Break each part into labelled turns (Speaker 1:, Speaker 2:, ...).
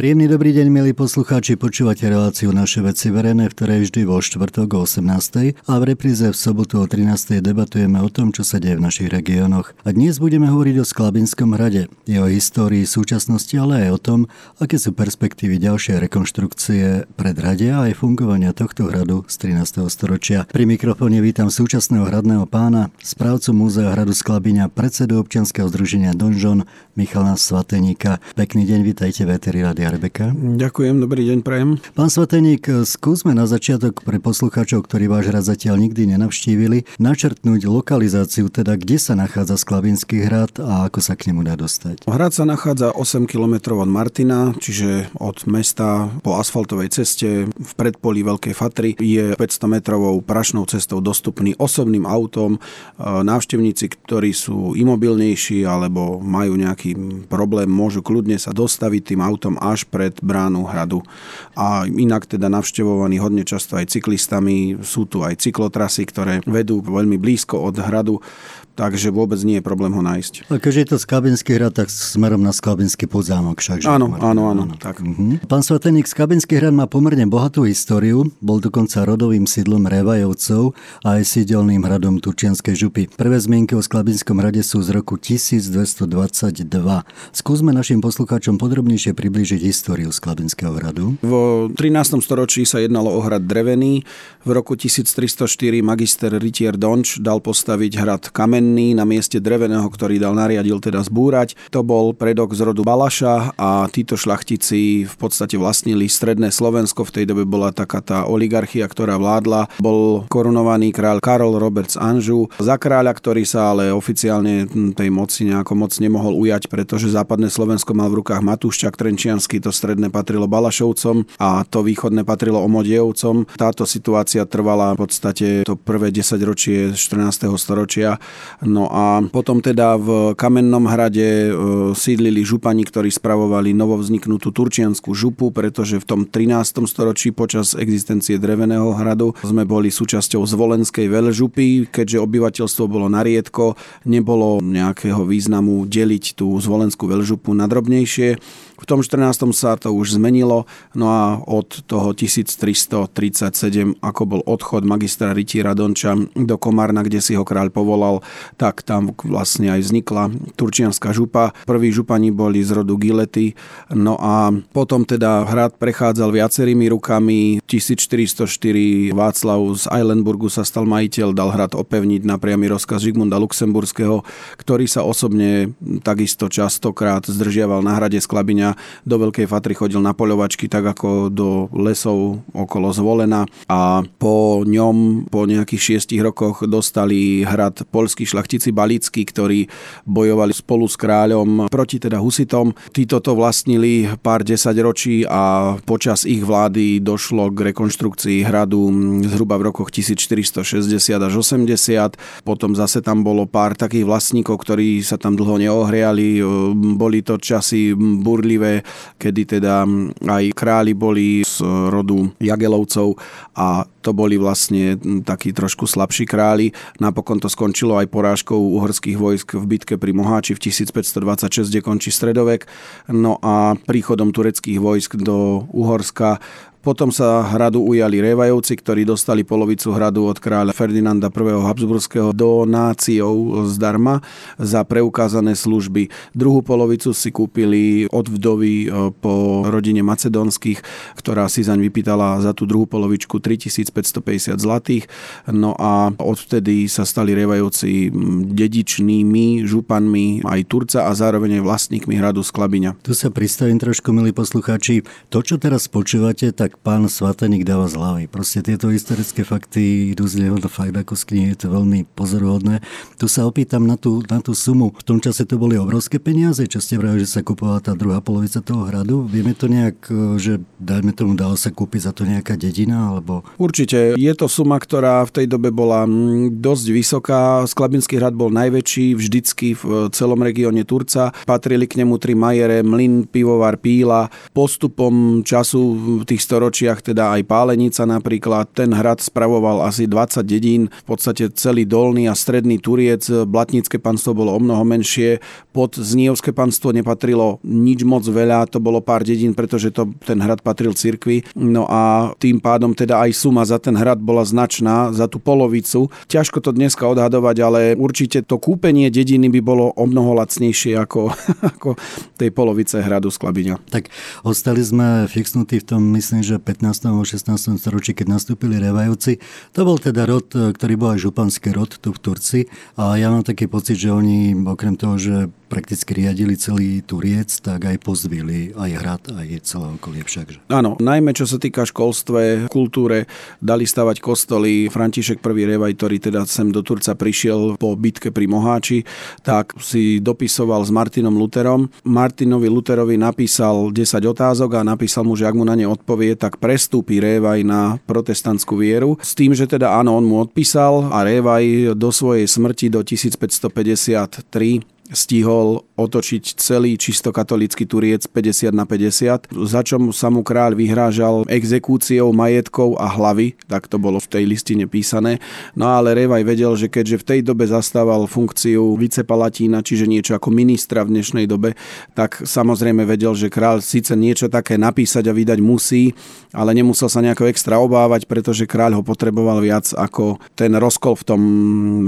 Speaker 1: Príjemný dobrý deň, milí poslucháči, počúvate reláciu Naše veci verejné, v ktorej vždy vo štvrtok o 18. a v repríze v sobotu o 13. debatujeme o tom, čo sa deje v našich regiónoch. A dnes budeme hovoriť o Sklabinskom hrade, jeho histórii, súčasnosti, ale aj o tom, aké sú perspektívy ďalšej rekonštrukcie pred hrade a aj fungovania tohto hradu z 13. storočia. Pri mikrofóne vítam súčasného hradného pána, správcu Múzea hradu Sklabiňa, predsedu občianskeho združenia Donžon, Michala Svateníka. Pekný deň, vítajte v Eteri Rebeka.
Speaker 2: Ďakujem, dobrý deň, prajem.
Speaker 1: Pán Svateník, skúsme na začiatok pre poslucháčov, ktorí váš hrad zatiaľ nikdy nenavštívili, načrtnúť lokalizáciu, teda kde sa nachádza Sklavinský hrad a ako sa k nemu dá dostať.
Speaker 2: Hrad sa nachádza 8 km od Martina, čiže od mesta po asfaltovej ceste v predpolí Veľkej Fatry. Je 500 metrovou prašnou cestou dostupný osobným autom. E, návštevníci, ktorí sú imobilnejší alebo majú nejaký problém, môžu kľudne sa dostaviť tým autom až až pred bránu hradu. A inak teda navštevovaní hodne často aj cyklistami, sú tu aj cyklotrasy, ktoré vedú veľmi blízko od hradu takže vôbec nie je problém ho nájsť.
Speaker 1: A keďže je to Skabinský hrad, tak smerom na Skabinský podzámok však.
Speaker 2: Áno, áno, áno, tak. Uh-huh.
Speaker 1: Pán Svateník, Skabinský hrad má pomerne bohatú históriu, bol dokonca rodovým sídlom Revajovcov a aj sídelným hradom Turčianskej župy. Prvé zmienky o Sklabinskom hrade sú z roku 1222. Skúsme našim poslucháčom podrobnejšie priblížiť históriu Sklabinského hradu.
Speaker 2: V 13. storočí sa jednalo o hrad drevený. V roku 1304 magister Rytier Donč dal postaviť hrad kamenný kamenný na mieste dreveného, ktorý dal nariadil teda zbúrať. To bol predok z rodu Balaša a títo šlachtici v podstate vlastnili stredné Slovensko. V tej dobe bola taká tá oligarchia, ktorá vládla. Bol korunovaný kráľ Karol Roberts Anžu za kráľa, ktorý sa ale oficiálne tej moci nejako moc nemohol ujať, pretože západné Slovensko mal v rukách Matúšťak Trenčiansky, to stredné patrilo Balašovcom a to východné patrilo Omodievcom. Táto situácia trvala v podstate to prvé 10 ročie 14. storočia No a potom teda v Kamennom hrade e, sídlili župani, ktorí spravovali novovzniknutú turčianskú župu, pretože v tom 13. storočí počas existencie dreveného hradu sme boli súčasťou zvolenskej veľžupy, keďže obyvateľstvo bolo nariedko, nebolo nejakého významu deliť tú zvolenskú veľžupu na drobnejšie. V tom 14. sa to už zmenilo, no a od toho 1337, ako bol odchod magistra Rytíra Donča do Komárna, kde si ho kráľ povolal, tak tam vlastne aj vznikla turčianská župa. Prví župani boli z rodu Gilety, no a potom teda hrad prechádzal viacerými rukami. 1404 Václav z Eilenburgu sa stal majiteľ, dal hrad opevniť na priamy rozkaz Žigmunda Luxemburského, ktorý sa osobne takisto častokrát zdržiaval na hrade Sklabiňa do Veľkej Fatry chodil na poľovačky tak ako do lesov okolo Zvolena a po ňom po nejakých šiestich rokoch dostali hrad polskí šlachtici Balickí, ktorí bojovali spolu s kráľom proti teda husitom. Títo to vlastnili pár desať ročí a počas ich vlády došlo k rekonštrukcii hradu zhruba v rokoch 1460 až 80. Potom zase tam bolo pár takých vlastníkov, ktorí sa tam dlho neohriali. Boli to časy burlivé spravodlivé, kedy teda aj králi boli z rodu Jagelovcov a to boli vlastne takí trošku slabší králi. Napokon to skončilo aj porážkou uhorských vojsk v bitke pri Moháči v 1526, kde končí stredovek. No a príchodom tureckých vojsk do Uhorska potom sa hradu ujali Revajovci, ktorí dostali polovicu hradu od kráľa Ferdinanda I. Habsburského donáciou zdarma za preukázané služby. Druhú polovicu si kúpili od vdovy e, po rodine macedónskych, ktorá si zaň vypýtala za tú druhú polovičku 3550 zlatých. No a odvtedy sa stali Revajovci dedičnými županmi aj Turca a zároveň aj vlastníkmi hradu Sklabiňa.
Speaker 1: Tu sa pristavím trošku, milí poslucháči. To, čo teraz počúvate, tak tak pán Svateník dáva z hlavy. Proste tieto historické fakty idú z neho do fakt z knihy, je to veľmi pozoruhodné. Tu sa opýtam na tú, na tú sumu. V tom čase to boli obrovské peniaze, čo ste vrali, že sa kupovala tá druhá polovica toho hradu. Vieme to nejak, e, že dajme tomu, dalo sa kúpiť za to nejaká dedina? Alebo...
Speaker 2: Určite. Je to suma, ktorá v tej dobe bola mm, dosť vysoká. Sklabinský hrad bol najväčší vždycky v celom regióne Turca. Patrili k nemu tri majere, mlyn, pivovar, píla. Postupom času tých storočiach, teda aj Pálenica napríklad. Ten hrad spravoval asi 20 dedín, v podstate celý dolný a stredný Turiec. Blatnícke panstvo bolo o mnoho menšie. Pod Znievské panstvo nepatrilo nič moc veľa, to bolo pár dedín, pretože to, ten hrad patril cirkvi. No a tým pádom teda aj suma za ten hrad bola značná, za tú polovicu. Ťažko to dneska odhadovať, ale určite to kúpenie dediny by bolo o mnoho lacnejšie ako, ako tej polovice hradu z Klabiňa.
Speaker 1: Tak ostali sme fixnutí v tom, myslím, že 15. a 16. storočí, keď nastúpili Revajovci. To bol teda rod, ktorý bol aj županský rod tu v Turci a ja mám taký pocit, že oni okrem toho, že prakticky riadili celý Turiec, tak aj pozvili aj hrad, aj celé okolie všakže.
Speaker 2: Áno, najmä čo sa týka školstve, kultúre, dali stavať kostoly. František I. Revaj, ktorý teda sem do Turca prišiel po bitke pri Moháči, tak si dopisoval s Martinom Luterom. Martinovi Luterovi napísal 10 otázok a napísal mu, že ak mu na ne odpovie, tak prestúpi Revaj na protestantskú vieru. S tým, že teda áno, on mu odpísal a Revaj do svojej smrti do 1553 stihol otočiť celý čistokatolický Turiec 50 na 50, za čo sa mu kráľ vyhrážal exekúciou majetkov a hlavy, tak to bolo v tej listine písané. No ale Revaj vedel, že keďže v tej dobe zastával funkciu vicepalatína, čiže niečo ako ministra v dnešnej dobe, tak samozrejme vedel, že kráľ síce niečo také napísať a vydať musí, ale nemusel sa nejako extra obávať, pretože kráľ ho potreboval viac ako ten rozkol v tom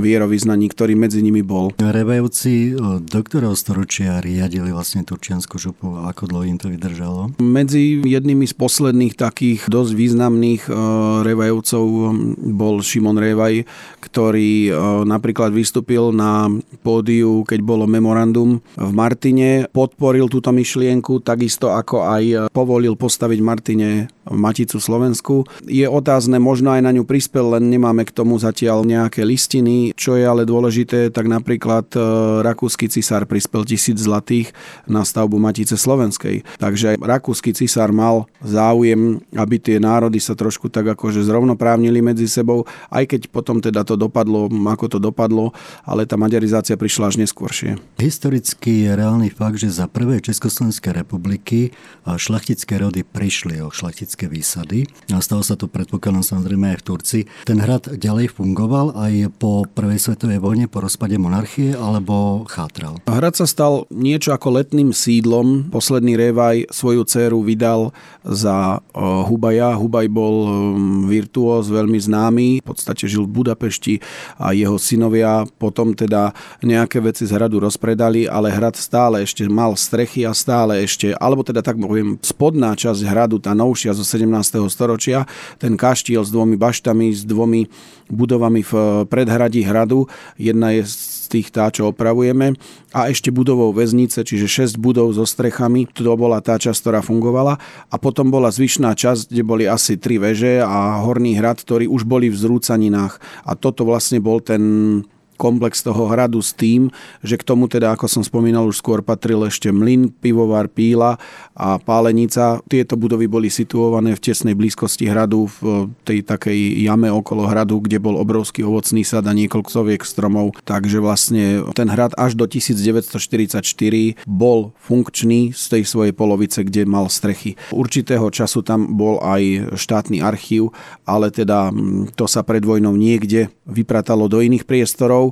Speaker 2: vierovýznaní, ktorý medzi nimi bol.
Speaker 1: Revajúci do ktorého storočia riadili vlastne Turčiansku župu a ako dlho im to vydržalo?
Speaker 2: Medzi jednými z posledných takých dosť významných uh, revajovcov bol Šimon Revaj, ktorý uh, napríklad vystúpil na pódiu, keď bolo memorandum v Martine, podporil túto myšlienku, takisto ako aj povolil postaviť Martine Maticu Slovensku. Je otázne, možno aj na ňu prispel, len nemáme k tomu zatiaľ nejaké listiny. Čo je ale dôležité, tak napríklad rakúsky cisár prispel tisíc zlatých na stavbu Matice Slovenskej. Takže rakúsky cisár mal záujem, aby tie národy sa trošku tak akože zrovnoprávnili medzi sebou, aj keď potom teda to dopadlo, ako to dopadlo, ale tá maďarizácia prišla až neskôršie.
Speaker 1: Historicky je reálny fakt, že za prvé Československej republiky šlachtické rody prišli o šlachtické výsady. A stalo sa to predpokladom samozrejme aj v Turci. Ten hrad ďalej fungoval aj po prvej svetovej vojne, po rozpade monarchie, alebo chátral?
Speaker 2: Hrad sa stal niečo ako letným sídlom. Posledný Revaj svoju dceru vydal za Hubaja. Hubaj bol virtuóz, veľmi známy, v podstate žil v Budapešti a jeho synovia potom teda nejaké veci z hradu rozpredali, ale hrad stále ešte mal strechy a stále ešte, alebo teda tak poviem, spodná časť hradu, tá novšia zo 17. storočia. Ten kaštiel s dvomi baštami, s dvomi budovami v predhradí hradu. Jedna je tých tá, čo opravujeme. A ešte budovou väznice, čiže 6 budov so strechami. To bola tá časť, ktorá fungovala. A potom bola zvyšná časť, kde boli asi tri veže a horný hrad, ktorí už boli v zrúcaninách. A toto vlastne bol ten komplex toho hradu s tým, že k tomu teda, ako som spomínal, už skôr patril ešte mlyn, pivovar, píla a pálenica. Tieto budovy boli situované v tesnej blízkosti hradu, v tej takej jame okolo hradu, kde bol obrovský ovocný sad a niekoľko soviek stromov. Takže vlastne ten hrad až do 1944 bol funkčný z tej svojej polovice, kde mal strechy. Určitého času tam bol aj štátny archív, ale teda mm, to sa pred vojnou niekde vypratalo do iných priestorov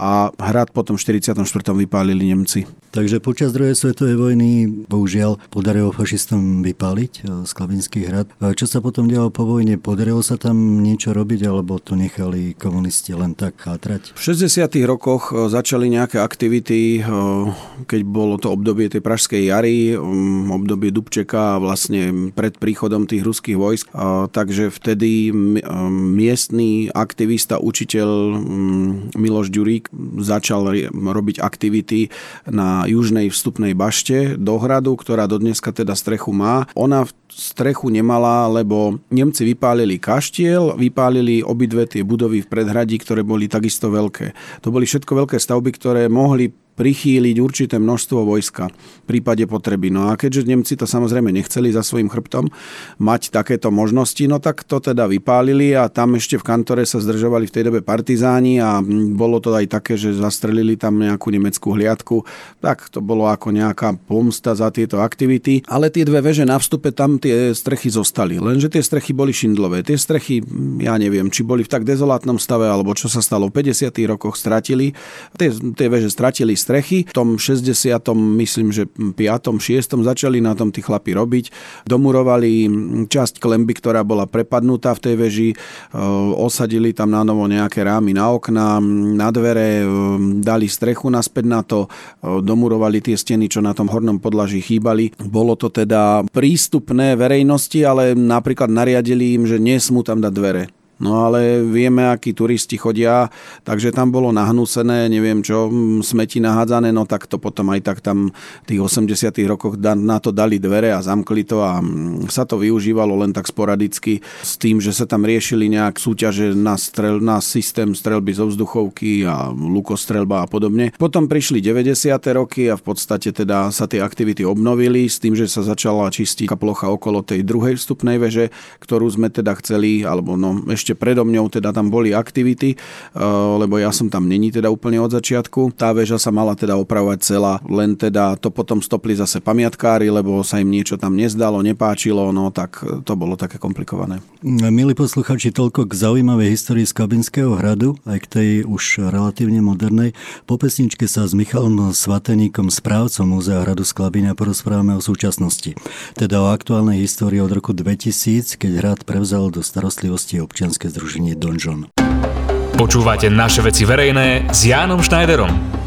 Speaker 2: a hrad potom v 44. vypálili Nemci.
Speaker 1: Takže počas druhej svetovej vojny bohužiaľ podarilo fašistom vypáliť e, Sklavinský hrad. Čo sa potom dialo po vojne? Podarilo sa tam niečo robiť alebo to nechali komunisti len tak chátrať?
Speaker 2: V 60. rokoch e, začali nejaké aktivity, e, keď bolo to obdobie tej pražskej jary, obdobie Dubčeka vlastne pred príchodom tých ruských vojsk. Takže vtedy miestný aktivista, učiteľ Miloš Ďurík začal robiť aktivity na južnej vstupnej bašte do hradu, ktorá do dneska teda strechu má. Ona strechu nemala, lebo Nemci vypálili kaštiel, vypálili obidve tie budovy v predhradí, ktoré boli takisto veľké. To boli všetko veľké stavby, ktoré mohli prichýliť určité množstvo vojska v prípade potreby. No a keďže Nemci to samozrejme nechceli za svojim chrbtom mať takéto možnosti, no tak to teda vypálili a tam ešte v kantore sa zdržovali v tej dobe partizáni a bolo to aj také, že zastrelili tam nejakú nemeckú hliadku. Tak to bolo ako nejaká pomsta za tieto aktivity. Ale tie dve veže na vstupe tam tie strechy zostali. Lenže tie strechy boli šindlové. Tie strechy, ja neviem, či boli v tak dezolátnom stave, alebo čo sa stalo v 50. rokoch, stratili. Tie, tie veže stratili strechy. V tom 60. myslím, že 5. 6. začali na tom tí chlapi robiť. Domurovali časť klemby, ktorá bola prepadnutá v tej veži. E, osadili tam na novo nejaké rámy na okna, na dvere, e, dali strechu naspäť na to, e, domurovali tie steny, čo na tom hornom podlaží chýbali. Bolo to teda prístupné verejnosti, ale napríklad nariadili im, že nesmú tam dať dvere No ale vieme, akí turisti chodia, takže tam bolo nahnúsené, neviem čo, smeti nahádzané, no tak to potom aj tak tam v tých 80 rokoch na to dali dvere a zamkli to a sa to využívalo len tak sporadicky s tým, že sa tam riešili nejak súťaže na, strel, na systém strelby zo vzduchovky a lukostrelba a podobne. Potom prišli 90. roky a v podstate teda sa tie aktivity obnovili s tým, že sa začala čistiť plocha okolo tej druhej vstupnej veže, ktorú sme teda chceli, alebo no ešte ešte predo mňou teda tam boli aktivity, eh, lebo ja som tam není teda úplne od začiatku. Tá väža sa mala teda opravovať celá, len teda to potom stopli zase pamiatkári, lebo sa im niečo tam nezdalo, nepáčilo, no tak to bolo také komplikované.
Speaker 1: Milí posluchači, toľko k zaujímavej histórii z Kabinského hradu, aj k tej už relatívne modernej. Po pesničke sa s Michalom Svateníkom, správcom Múzea hradu z Klabina, porozprávame o súčasnosti. Teda o aktuálnej histórii od roku 2000, keď hrad prevzal do starostlivosti občianskej občianske združenie Donžon.
Speaker 3: Počúvate naše veci verejné s Jánom Schneiderom.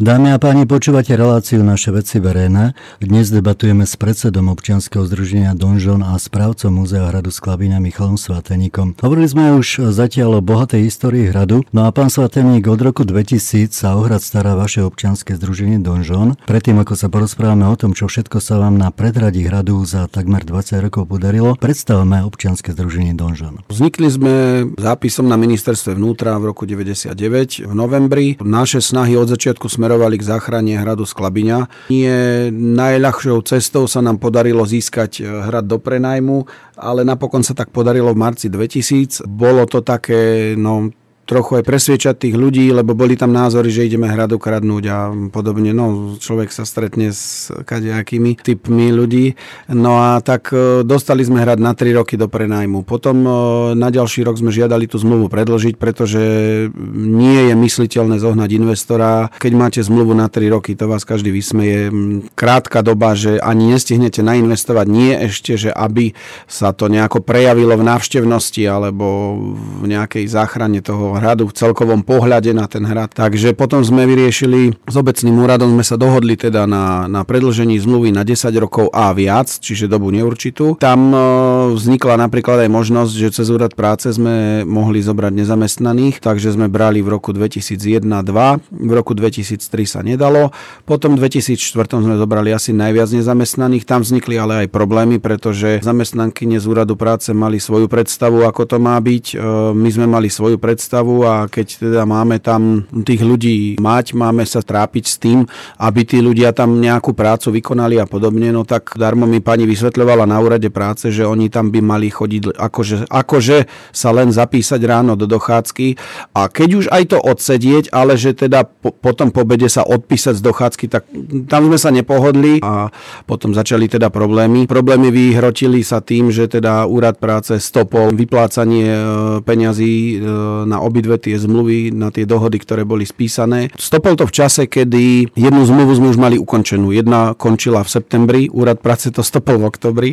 Speaker 1: Dámy a páni, počúvate reláciu Naše veci verejné. Dnes debatujeme s predsedom občianskeho združenia Donžon a správcom Múzea hradu Sklavina Michalom Svateníkom. Hovorili sme už zatiaľ o bohatej histórii hradu, no a pán Svateník, od roku 2000 sa o hrad stará vaše občianske združenie Donžon. Predtým, ako sa porozprávame o tom, čo všetko sa vám na predradí hradu za takmer 20 rokov podarilo, predstavme občianske združenie Donžon.
Speaker 2: Vznikli sme zápisom na ministerstve vnútra v roku 99 v novembri. Naše snahy od začiatku sme smerovali k záchrane hradu z Klabiňa. Nie najľahšou cestou sa nám podarilo získať eh, hrad do prenajmu, ale napokon sa tak podarilo v marci 2000. Bolo to také, no trochu aj presviečať tých ľudí, lebo boli tam názory, že ideme hradu kradnúť a podobne. No, človek sa stretne s kadejakými typmi ľudí. No a tak e, dostali sme hrad na 3 roky do prenajmu. Potom e, na ďalší rok sme žiadali tú zmluvu predlžiť, pretože nie je mysliteľné zohnať investora. Keď máte zmluvu na 3 roky, to vás každý vysmeje. Krátka doba, že ani nestihnete nainvestovať, nie ešte, že aby sa to nejako prejavilo v návštevnosti alebo v nejakej záchrane toho hradu v celkovom pohľade na ten hrad. Takže potom sme vyriešili s obecným úradom, sme sa dohodli teda na, na predlžení zmluvy na 10 rokov a viac, čiže dobu neurčitú. Tam e, vznikla napríklad aj možnosť, že cez úrad práce sme mohli zobrať nezamestnaných, takže sme brali v roku 2001-2, v roku 2003 sa nedalo, potom v 2004 sme zobrali asi najviac nezamestnaných, tam vznikli ale aj problémy, pretože zamestnanky z úradu práce mali svoju predstavu, ako to má byť, e, my sme mali svoju predstavu, prípravu a keď teda máme tam tých ľudí mať, máme sa trápiť s tým, aby tí ľudia tam nejakú prácu vykonali a podobne, no tak darmo mi pani vysvetľovala na úrade práce, že oni tam by mali chodiť akože, akože sa len zapísať ráno do dochádzky a keď už aj to odsedieť, ale že teda po, potom po bede sa odpísať z dochádzky, tak tam sme sa nepohodli a potom začali teda problémy. Problémy vyhrotili sa tým, že teda úrad práce stopol vyplácanie e, peňazí e, na obidve tie zmluvy, na tie dohody, ktoré boli spísané. Stopol to v čase, kedy jednu zmluvu sme už mali ukončenú. Jedna končila v septembri, úrad práce to stopol v oktobri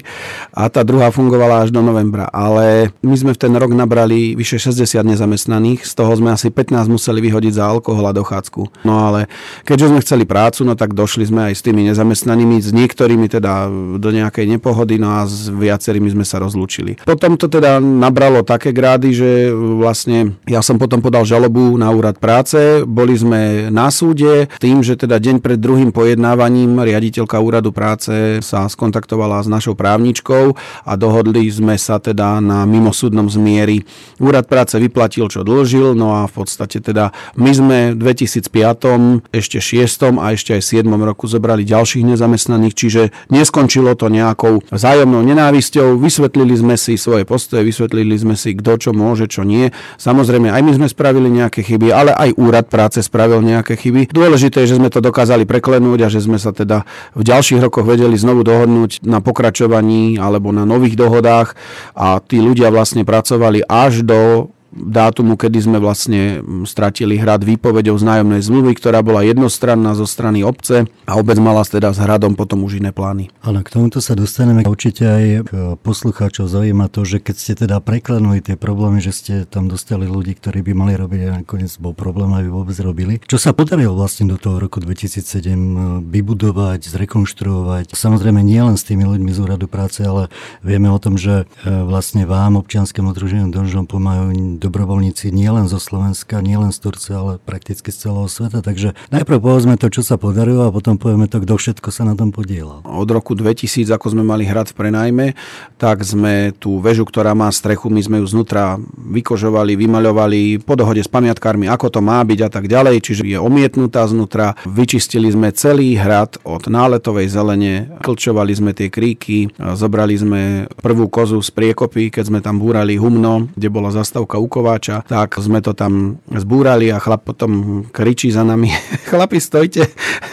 Speaker 2: a tá druhá fungovala až do novembra. Ale my sme v ten rok nabrali vyše 60 nezamestnaných, z toho sme asi 15 museli vyhodiť za alkohol a dochádzku. No ale keďže sme chceli prácu, no tak došli sme aj s tými nezamestnanými, s niektorými teda do nejakej nepohody, no a s viacerými sme sa rozlúčili. Potom to teda nabralo také grády, že vlastne ja som potom podal žalobu na úrad práce. Boli sme na súde tým, že teda deň pred druhým pojednávaním riaditeľka úradu práce sa skontaktovala s našou právničkou a dohodli sme sa teda na mimosúdnom zmieri. Úrad práce vyplatil, čo dlžil, no a v podstate teda my sme v 2005, ešte 6. a ešte aj 7. roku zobrali ďalších nezamestnaných, čiže neskončilo to nejakou vzájomnou nenávisťou. Vysvetlili sme si svoje postoje, vysvetlili sme si, kto čo môže, čo nie. Samozrejme, aj my sme spravili nejaké chyby, ale aj úrad práce spravil nejaké chyby. Dôležité je, že sme to dokázali preklenúť a že sme sa teda v ďalších rokoch vedeli znovu dohodnúť na pokračovaní alebo na nových dohodách a tí ľudia vlastne pracovali až do dátumu, kedy sme vlastne stratili hrad výpovedou z nájomnej zmluvy, ktorá bola jednostranná zo strany obce a obec mala teda s hradom potom už iné plány.
Speaker 1: Ale k tomuto sa dostaneme. Určite aj poslucháčov zaujíma to, že keď ste teda preklenuli tie problémy, že ste tam dostali ľudí, ktorí by mali robiť a nakoniec bol problém, aby vôbec robili. Čo sa podarilo vlastne do toho roku 2007 e, vybudovať, zrekonštruovať? Samozrejme nie len s tými ľuďmi z úradu práce, ale vieme o tom, že e, vlastne vám, občianskému druženiu Donžom pomáhajú dobrovoľníci nielen zo Slovenska, nielen z Turcie, ale prakticky z celého sveta. Takže najprv povedzme to, čo sa podarilo a potom povieme to, kto všetko sa na tom podielal.
Speaker 2: Od roku 2000, ako sme mali hrad v prenajme, tak sme tú väžu, ktorá má strechu, my sme ju znútra vykožovali, vymaľovali po dohode s pamiatkármi, ako to má byť a tak ďalej, čiže je omietnutá znútra. Vyčistili sme celý hrad od náletovej zelene, klčovali sme tie kríky, zobrali sme prvú kozu z priekopy, keď sme tam búrali humno, kde bola zastavka u tak sme to tam zbúrali a chlap potom kričí za nami. Chlapi, stojte,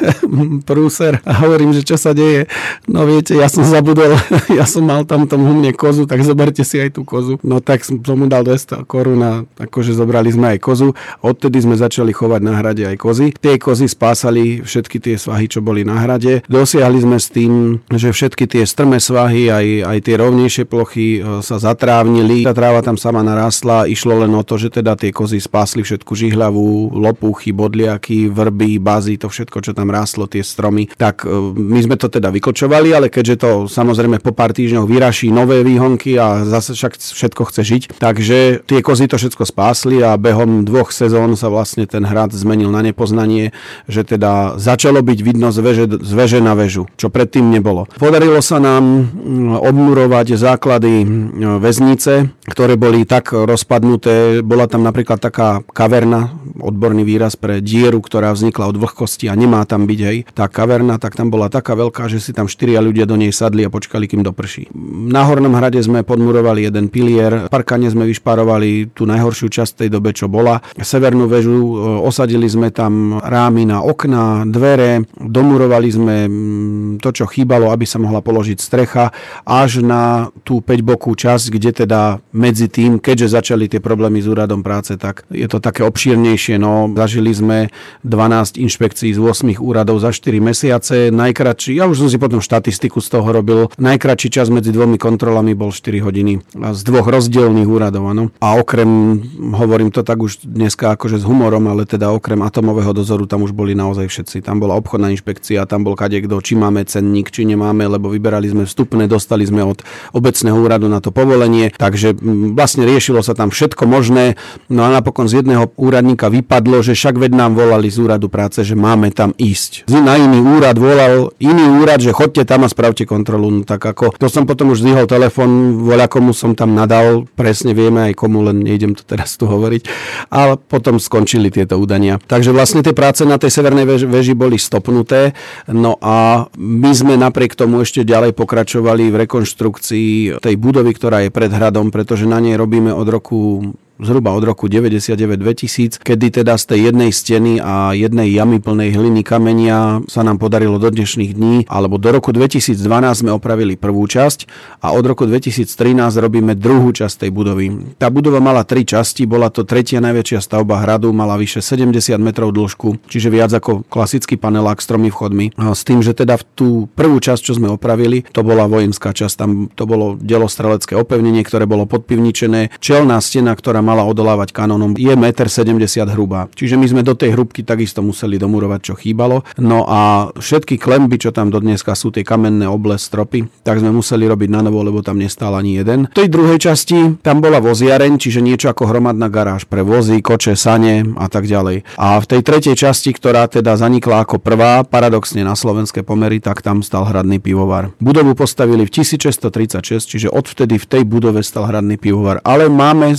Speaker 2: prúser. A hovorím, že čo sa deje. No viete, ja som zabudol, ja som mal tam tomu humne kozu, tak zoberte si aj tú kozu. No tak som mu dal 200 korún a akože zobrali sme aj kozu. Odtedy sme začali chovať na hrade aj kozy. Tie kozy spásali všetky tie svahy, čo boli na hrade. Dosiahli sme s tým, že všetky tie strmé svahy, aj, aj tie rovnejšie plochy e, sa zatrávnili. Tá tráva tam sama narastla, išlo išlo len o to, že teda tie kozy spásli všetku žihľavú, lopuchy, bodliaky, vrby, bazy, to všetko, čo tam ráslo, tie stromy. Tak e, my sme to teda vykočovali, ale keďže to samozrejme po pár týždňoch vyraší nové výhonky a zase však všetko chce žiť, takže tie kozy to všetko spásli a behom dvoch sezón sa vlastne ten hrad zmenil na nepoznanie, že teda začalo byť vidno z veže, z veže na väžu, čo predtým nebolo. Podarilo sa nám mm, obmurovať základy mm, väznice, ktoré boli tak rozpadnuté, zvládnuté. Bola tam napríklad taká kaverna, odborný výraz pre dieru, ktorá vznikla od vlhkosti a nemá tam byť, hej. Tá kaverna, tak tam bola taká veľká, že si tam štyria ľudia do nej sadli a počkali, kým doprší. Na Hornom hrade sme podmurovali jeden pilier, v Parkane sme vyšparovali tú najhoršiu časť tej dobe, čo bola. Severnú väžu e, osadili sme tam rámy na okná, dvere, domurovali sme mm, to, čo chýbalo, aby sa mohla položiť strecha, až na tú 5 bokú časť, kde teda medzi tým, keďže začali tie problémy s úradom práce, tak je to také obšírnejšie. No, zažili sme 12 inšpekcií z 8 úradov za 4 mesiace. Najkračší, ja už som si potom štatistiku z toho robil, najkračší čas medzi dvomi kontrolami bol 4 hodiny z dvoch rozdielných úradov. Ano. A okrem, hovorím to tak už dneska akože s humorom, ale teda okrem atomového dozoru tam už boli naozaj všetci. Tam bola obchodná inšpekcia, tam bol kadekto, či máme cenník, či nemáme, lebo vyberali sme vstupné, dostali sme od obecného úradu na to povolenie, takže vlastne riešilo sa tam všetko všetko možné. No a napokon z jedného úradníka vypadlo, že však ved nám volali z úradu práce, že máme tam ísť. Na iný úrad volal iný úrad, že chodte tam a spravte kontrolu. No tak ako, to som potom už zdvihol telefon, voľa komu som tam nadal, presne vieme aj komu, len nejdem to teraz tu hovoriť. A potom skončili tieto údania. Takže vlastne tie práce na tej severnej veži, veži boli stopnuté. No a my sme napriek tomu ešte ďalej pokračovali v rekonštrukcii tej budovy, ktorá je pred hradom, pretože na nej robíme od roku om zhruba od roku 99-2000, kedy teda z tej jednej steny a jednej jamy plnej hliny kamenia sa nám podarilo do dnešných dní, alebo do roku 2012 sme opravili prvú časť a od roku 2013 robíme druhú časť tej budovy. Tá budova mala tri časti, bola to tretia najväčšia stavba hradu, mala vyše 70 metrov dĺžku, čiže viac ako klasický panelák s tromi vchodmi. A s tým, že teda v tú prvú časť, čo sme opravili, to bola vojenská časť, tam to bolo delostrelecké opevnenie, ktoré bolo podpivničené, čelná stena, ktorá mala odolávať kanónom, je 1,70 m hrubá. Čiže my sme do tej hrubky takisto museli domurovať, čo chýbalo. No a všetky klemby, čo tam do dneska sú, tie kamenné oble, stropy, tak sme museli robiť na novo, lebo tam nestál ani jeden. V tej druhej časti tam bola voziareň, čiže niečo ako hromadná garáž pre vozy, koče, sane a tak ďalej. A v tej tretej časti, ktorá teda zanikla ako prvá, paradoxne na slovenské pomery, tak tam stal hradný pivovar. Budovu postavili v 1636, čiže odvtedy v tej budove stal hradný pivovar. Ale máme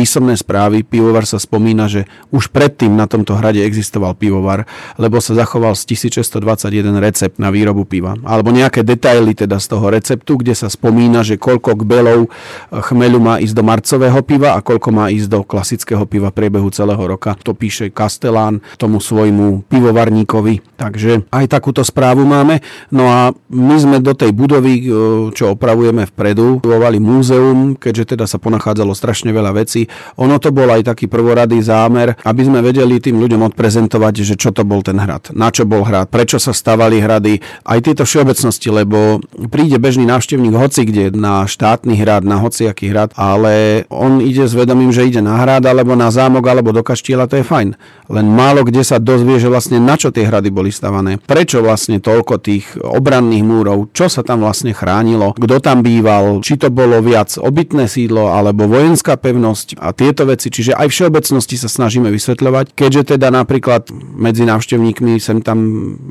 Speaker 2: písomné správy, pivovar sa spomína, že už predtým na tomto hrade existoval pivovar, lebo sa zachoval z 1621 recept na výrobu piva. Alebo nejaké detaily teda z toho receptu, kde sa spomína, že koľko kbelov chmelu má ísť do marcového piva a koľko má ísť do klasického piva v priebehu celého roka. To píše Kastelán tomu svojmu pivovarníkovi. Takže aj takúto správu máme. No a my sme do tej budovy, čo opravujeme vpredu, vovali múzeum, keďže teda sa ponachádzalo strašne veľa vecí. Ono to bol aj taký prvoradý zámer, aby sme vedeli tým ľuďom odprezentovať, že čo to bol ten hrad, na čo bol hrad, prečo sa stavali hrady, aj tieto všeobecnosti, lebo príde bežný návštevník hoci kde na štátny hrad, na hociaký hrad, ale on ide s vedomím, že ide na hrad alebo na zámok alebo do kaštiela, to je fajn. Len málo kde sa dozvie, že vlastne na čo tie hrady boli stavané, prečo vlastne toľko tých obranných múrov, čo sa tam vlastne chránilo, kto tam býval, či to bolo viac obytné sídlo alebo vojenská pevnosť a tieto veci. Čiže aj všeobecnosti sa snažíme vysvetľovať, keďže teda napríklad medzi návštevníkmi sem tam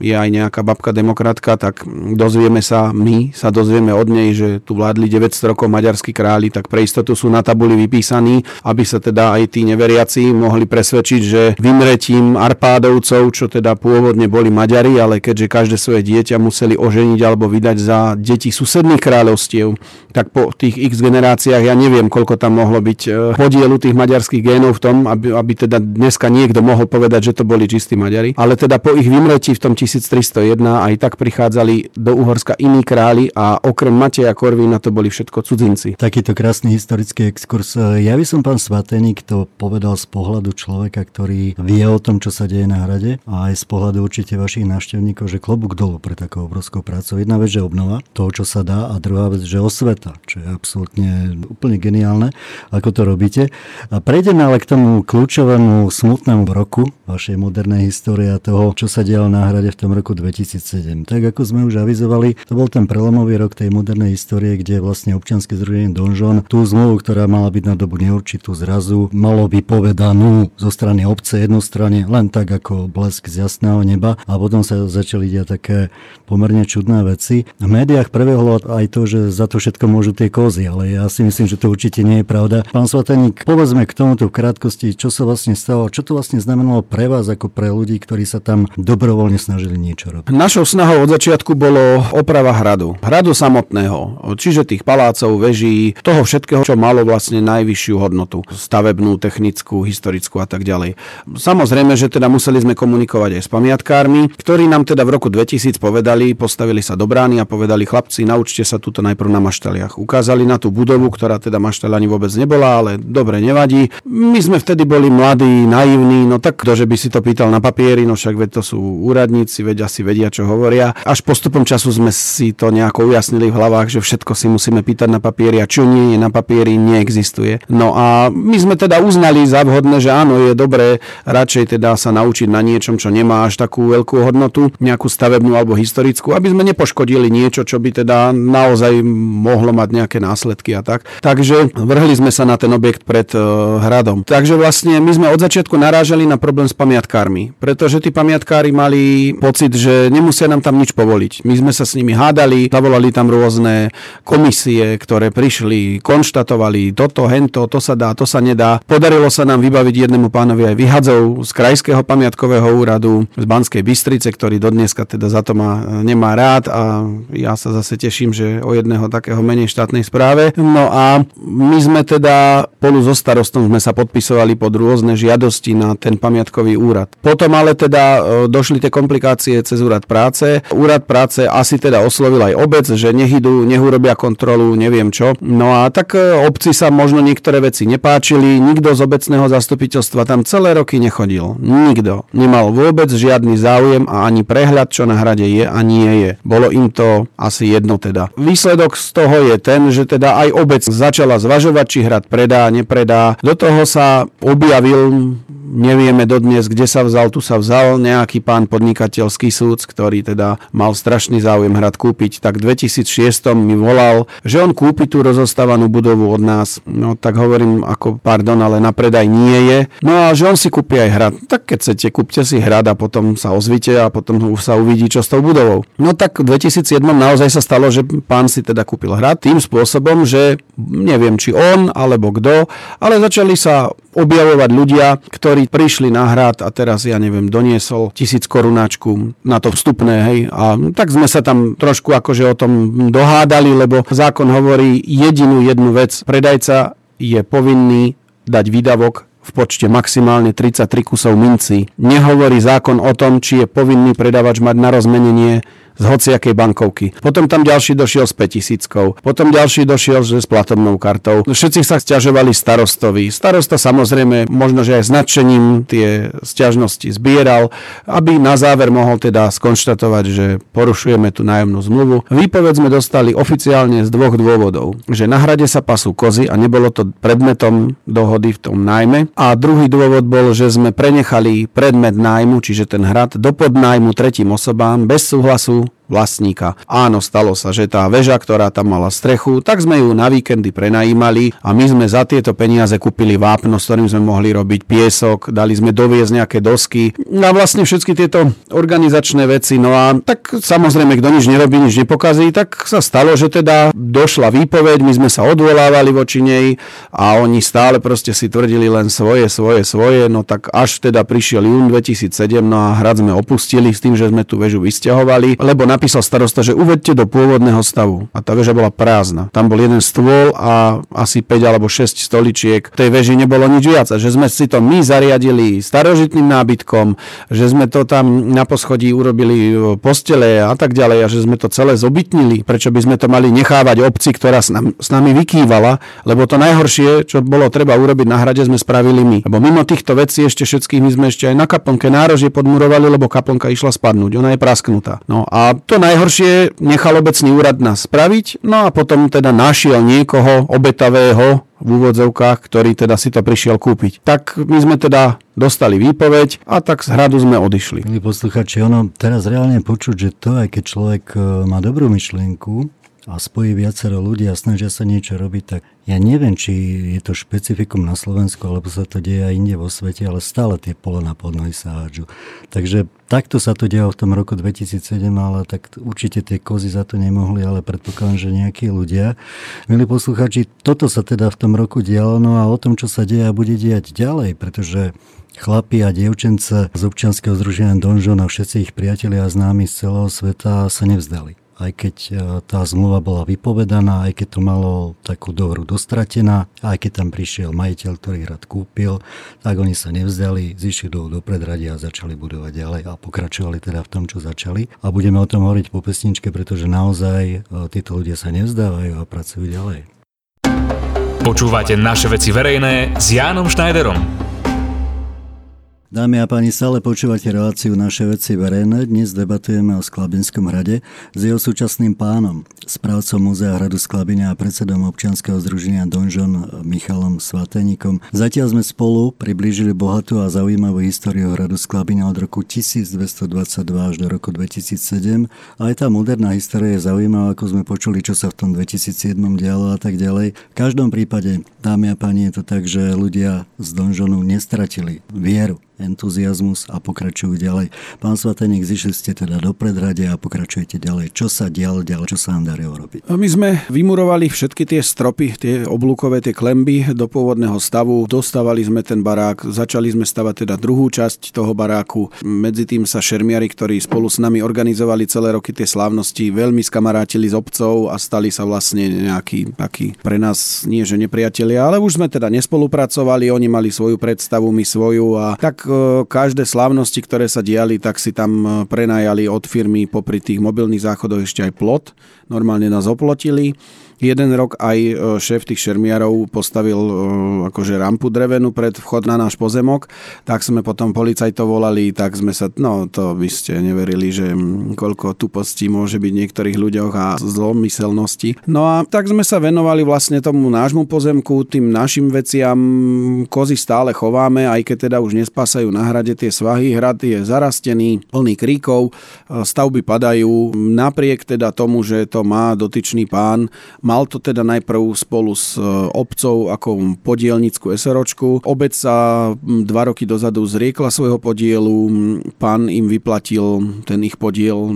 Speaker 2: je aj nejaká babka demokratka, tak dozvieme sa, my sa dozvieme od nej, že tu vládli 900 rokov maďarskí králi, tak pre istotu sú na tabuli vypísaní, aby sa teda aj tí neveriaci mohli presvedčiť, že vymretím Arpádovcov, čo teda pôvodne boli Maďari, ale keďže každé svoje dieťa museli oženiť alebo vydať za deti susedných kráľovstiev, tak po tých x generáciách ja neviem, koľko tam mohlo byť e, podielu tých maďarských génov v tom, aby, aby teda dneska niekto mohol povedať, že to boli čistí Maďari. Ale teda po ich vymretí v tom 1301 aj tak prichádzali do Uhorska iní králi a okrem Mateja Korvína to boli všetko cudzinci.
Speaker 1: Takýto krásny historický exkurs. Ja by som pán Svateník to povedal z pohľadu človeka, ktorý vie o tom, čo sa deje na hrade a aj z pohľadu určite vašich návštevníkov, že klobúk dolu pre takou obrovskou prácou. Jedna vec, že obnova toho, čo sa dá a druhá vec, že osveta, čo je absolútne úplne geniálne, ako to robíte. A prejdeme ale k tomu kľúčovému smutnému roku vašej modernej histórie a toho, čo sa dialo na hrade v tom roku 2007. Tak ako sme už avizovali, to bol ten prelomový rok tej modernej histórie, kde vlastne občianske združenie Donžon tú zmluvu, ktorá mala byť na dobu neurčitú zrazu, malo vypovedanú zo strany obce jednostranne, len tak ako blesk z jasného neba a potom sa začali diať také pomerne čudné veci. V médiách prebehlo aj to, že za to všetko môžu tie kozy, ale ja si myslím, že to určite nie je pravda. Pán Svateník, povedzme k tomuto v krátkosti, čo sa vlastne stalo, čo to vlastne znamenalo pre vás ako pre ľudí, ktorí sa tam dobrovoľne snažili niečo robiť.
Speaker 2: Našou snahou od začiatku bolo oprava hradu. Hradu samotného, čiže tých palácov, veží, toho všetkého, čo malo vlastne najvyššiu hodnotu. Stavebnú, technickú, historickú a tak ďalej. Samozrejme, že teda museli sme komunikovať aj s pamiatkármi, ktorí nám teda v roku 2000 povedali, postavili sa do brány a povedali, chlapci, naučte sa túto najprv na maštaliach. Ukázali na tú budovu, ktorá teda maštaľ ani vôbec nebola, ale dobre, nevadí. My sme vtedy boli mladí, naivní, no tak kto, že by si to pýtal na papieri, no však veď to sú úradníci, veď asi vedia, čo hovoria. Až postupom času sme si to nejako ujasnili v hlavách, že všetko si musíme pýtať na papieri a čo nie je na papieri, neexistuje. No a my sme teda uznali za vhodné, že áno, je dobré radšej teda sa naučiť na niečom, čo nemá až takú veľkú hodnotu, nejakú stavebnú alebo historickú, aby sme nepoškodili niečo, čo by teda naozaj mohlo mať nejaké následky a tak. Takže vrhli sme sa na ten objekt pred uh, hradom. Takže vlastne my sme od začiatku narážali na problém s pamiatkármi, pretože tí pamiatkári mali pocit, že nemusia nám tam nič povoliť. My sme sa s nimi hádali, zavolali tam rôzne komisie, ktoré prišli, konštatovali toto, hento, to sa dá, to sa nedá. Podarilo sa nám vybaviť jednému pánovi aj vyhadzov z Krajského pamiatkového úradu z Banskej Bystrice, ktorý dodneska teda za to má, nemá rád a ja sa zase teším, že o jedného takého menej štátnej správe. No a my sme teda spolu so starostom sme sa podpisovali pod rôzne žiadosti na ten pamiatkový úrad. Potom ale teda e, došli tie komplikácie cez úrad práce. Úrad práce asi teda oslovil aj obec, že nech idú, nech urobia kontrolu, neviem čo. No a tak e, obci sa možno niektoré veci nepáčili, nikto z obecného zastupiteľstva tam celé roky nechodil. Nikto. Nemal vôbec žiadny záujem a ani prehľad, čo na hrade je a nie je. Bolo im to asi jedno teda. Výsledok z toho je ten, že teda aj obec začala zvažovať, či hrad predá, nepredá. Do toho sa objavil Nevieme dodnes, kde sa vzal, tu sa vzal nejaký pán podnikateľský súd, ktorý teda mal strašný záujem hrad kúpiť. Tak v 2006 mi volal, že on kúpi tú rozostávanú budovu od nás. No tak hovorím ako pardon, ale na predaj nie je. No a že on si kúpi aj hrad. Tak keď chcete, kúpte si hrad a potom sa ozvite a potom sa uvidí, čo s tou budovou. No tak v 2007 naozaj sa stalo, že pán si teda kúpil hrad tým spôsobom, že neviem či on alebo kto, ale začali sa objavovať ľudia, ktorí prišli na hrad a teraz, ja neviem, doniesol tisíc korunáčku na to vstupné, hej. A tak sme sa tam trošku akože o tom dohádali, lebo zákon hovorí jedinú jednu vec. Predajca je povinný dať výdavok v počte maximálne 33 kusov minci. Nehovorí zákon o tom, či je povinný predavač mať na rozmenenie z hociakej bankovky. Potom tam ďalší došiel s 5000, potom ďalší došiel že s platobnou kartou. Všetci sa stiažovali starostovi. Starosta samozrejme možno, že aj s nadšením tie stiažnosti zbieral, aby na záver mohol teda skonštatovať, že porušujeme tú nájomnú zmluvu. Výpoveď sme dostali oficiálne z dvoch dôvodov. Že na hrade sa pasú kozy a nebolo to predmetom dohody v tom nájme. A druhý dôvod bol, že sme prenechali predmet nájmu, čiže ten hrad, do podnájmu tretím osobám bez súhlasu vlastníka. Áno, stalo sa, že tá väža, ktorá tam mala strechu, tak sme ju na víkendy prenajímali a my sme za tieto peniaze kúpili vápno, s ktorým sme mohli robiť piesok, dali sme doviezť nejaké dosky a vlastne všetky tieto organizačné veci. No a tak samozrejme, kto nič nerobí, nič nepokazí, tak sa stalo, že teda došla výpoveď, my sme sa odvolávali voči nej a oni stále proste si tvrdili len svoje, svoje, svoje, no tak až teda prišiel jún 2007, no a hrad sme opustili s tým, že sme tú väžu vysťahovali, lebo na napísal starosta, že uvedte do pôvodného stavu. A tá väža bola prázdna. Tam bol jeden stôl a asi 5 alebo 6 stoličiek. V tej veži nebolo nič viac. A že sme si to my zariadili starožitným nábytkom, že sme to tam na poschodí urobili e, postele a tak ďalej a že sme to celé zobytnili. Prečo by sme to mali nechávať obci, ktorá s s nami vykývala, lebo to najhoršie, čo bolo treba urobiť na hrade, sme spravili my. Lebo mimo týchto vecí ešte všetkých my sme ešte aj na kaplnke nárožie podmurovali, lebo kaplnka išla spadnúť. Ona je prasknutá. No a to najhoršie nechal obecný úrad nás spraviť, no a potom teda našiel niekoho obetavého v úvodzovkách, ktorý teda si to prišiel kúpiť. Tak my sme teda dostali výpoveď a tak z hradu sme odišli.
Speaker 1: Milí posluchači, ono teraz reálne počuť, že to, aj keď človek e, má dobrú myšlienku, a spojí viacero ľudí a snažia sa niečo robiť, tak ja neviem, či je to špecifikum na Slovensku, alebo sa to deje aj inde vo svete, ale stále tie pole na podnohy sa hádžu. Takže takto sa to dialo v tom roku 2007, ale tak určite tie kozy za to nemohli, ale predpokladám, že nejakí ľudia. Milí posluchači, toto sa teda v tom roku dialo, no a o tom, čo sa deje a bude diať ďalej, pretože chlapi a dievčence z občianskeho združenia Donžon a všetci ich priatelia a známi z celého sveta sa nevzdali aj keď e, tá zmluva bola vypovedaná, aj keď to malo takú dohru dostratená, aj keď tam prišiel majiteľ, ktorý hrad kúpil, tak oni sa nevzdali, zišli do, do predradia a začali budovať ďalej a pokračovali teda v tom, čo začali. A budeme o tom hovoriť po pesničke, pretože naozaj e, títo ľudia sa nevzdávajú a pracujú ďalej.
Speaker 3: Počúvate naše veci verejné s Jánom Schneiderom.
Speaker 1: Dámy a páni, stále počúvate reláciu Naše veci verejné. Dnes debatujeme o Sklabinskom hrade s jeho súčasným pánom, správcom Múzea hradu Sklabine a predsedom občianskeho združenia Donžon Michalom Svateníkom. Zatiaľ sme spolu priblížili bohatú a zaujímavú históriu hradu Sklabina od roku 1222 až do roku 2007. Aj tá moderná história je zaujímavá, ako sme počuli, čo sa v tom 2007 dialo a tak ďalej. V každom prípade, dámy a páni, je to tak, že ľudia z Donžonu nestratili vieru entuziasmus a pokračujú ďalej. Pán Svateník, zišli ste teda do predradia a pokračujete ďalej. Čo sa dialo ďalej, čo sa nám darilo robiť?
Speaker 2: My sme vymurovali všetky tie stropy, tie oblúkové, tie klemby do pôvodného stavu. Dostávali sme ten barák, začali sme stavať teda druhú časť toho baráku. Medzi tým sa šermiari, ktorí spolu s nami organizovali celé roky tie slávnosti, veľmi skamarátili s obcov a stali sa vlastne nejaký taký pre nás nie že nepriatelia, ale už sme teda nespolupracovali, oni mali svoju predstavu, my svoju a tak každé slávnosti, ktoré sa diali, tak si tam e, prenajali od firmy popri tých mobilných záchodoch ešte aj plot. Normálne nás oplotili Jeden rok aj e, šéf tých šermiarov postavil e, akože rampu drevenú pred vchod na náš pozemok, tak sme potom policajtov volali, tak sme sa, no to by ste neverili, že koľko tupostí môže byť v niektorých ľuďoch a zlomyselnosti. No a tak sme sa venovali vlastne tomu nášmu pozemku, tým našim veciam, kozy stále chováme, aj keď teda už nespásajú na hrade tie svahy, hrad je zarastený, plný kríkov, e, stavby padajú, napriek teda tomu, že to má dotyčný pán, Mal to teda najprv spolu s e, obcov ako podielnickú SROčku. Obec sa dva roky dozadu zriekla svojho podielu, pán im vyplatil ten ich podiel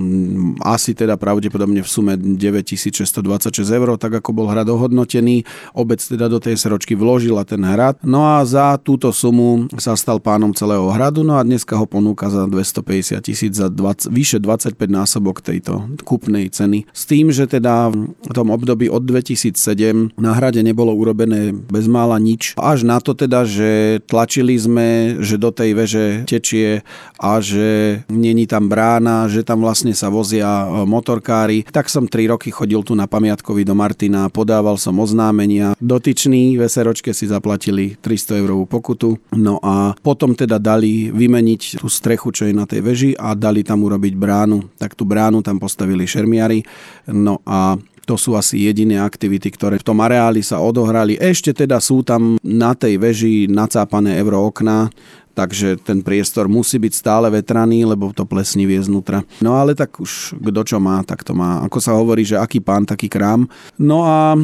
Speaker 2: asi teda pravdepodobne v sume 9626 eur, tak ako bol hrad ohodnotený. Obec teda do tej SROčky vložila ten hrad. No a za túto sumu sa stal pánom celého hradu, no a dneska ho ponúka za 250 tisíc za 20, vyše 25 násobok tejto kupnej ceny. S tým, že teda v tom období od 2007 na hrade nebolo urobené bezmála nič. Až na to teda, že tlačili sme, že do tej veže tečie a že není tam brána, že tam vlastne sa vozia e, motorkári. Tak som 3 roky chodil tu na pamiatkový do Martina, podával som oznámenia. Dotyční veseročke si zaplatili 300 eurovú pokutu. No a potom teda dali vymeniť tú strechu, čo je na tej veži a dali tam urobiť bránu. Tak tú bránu tam postavili šermiari. No a to sú asi jediné aktivity, ktoré v tom areáli sa odohrali. Ešte teda sú tam na tej veži nacápané eurookná, takže ten priestor musí byť stále vetraný, lebo to plesnivie znútra. No ale tak už kto čo má, tak to má. Ako sa hovorí, že aký pán, taký krám. No a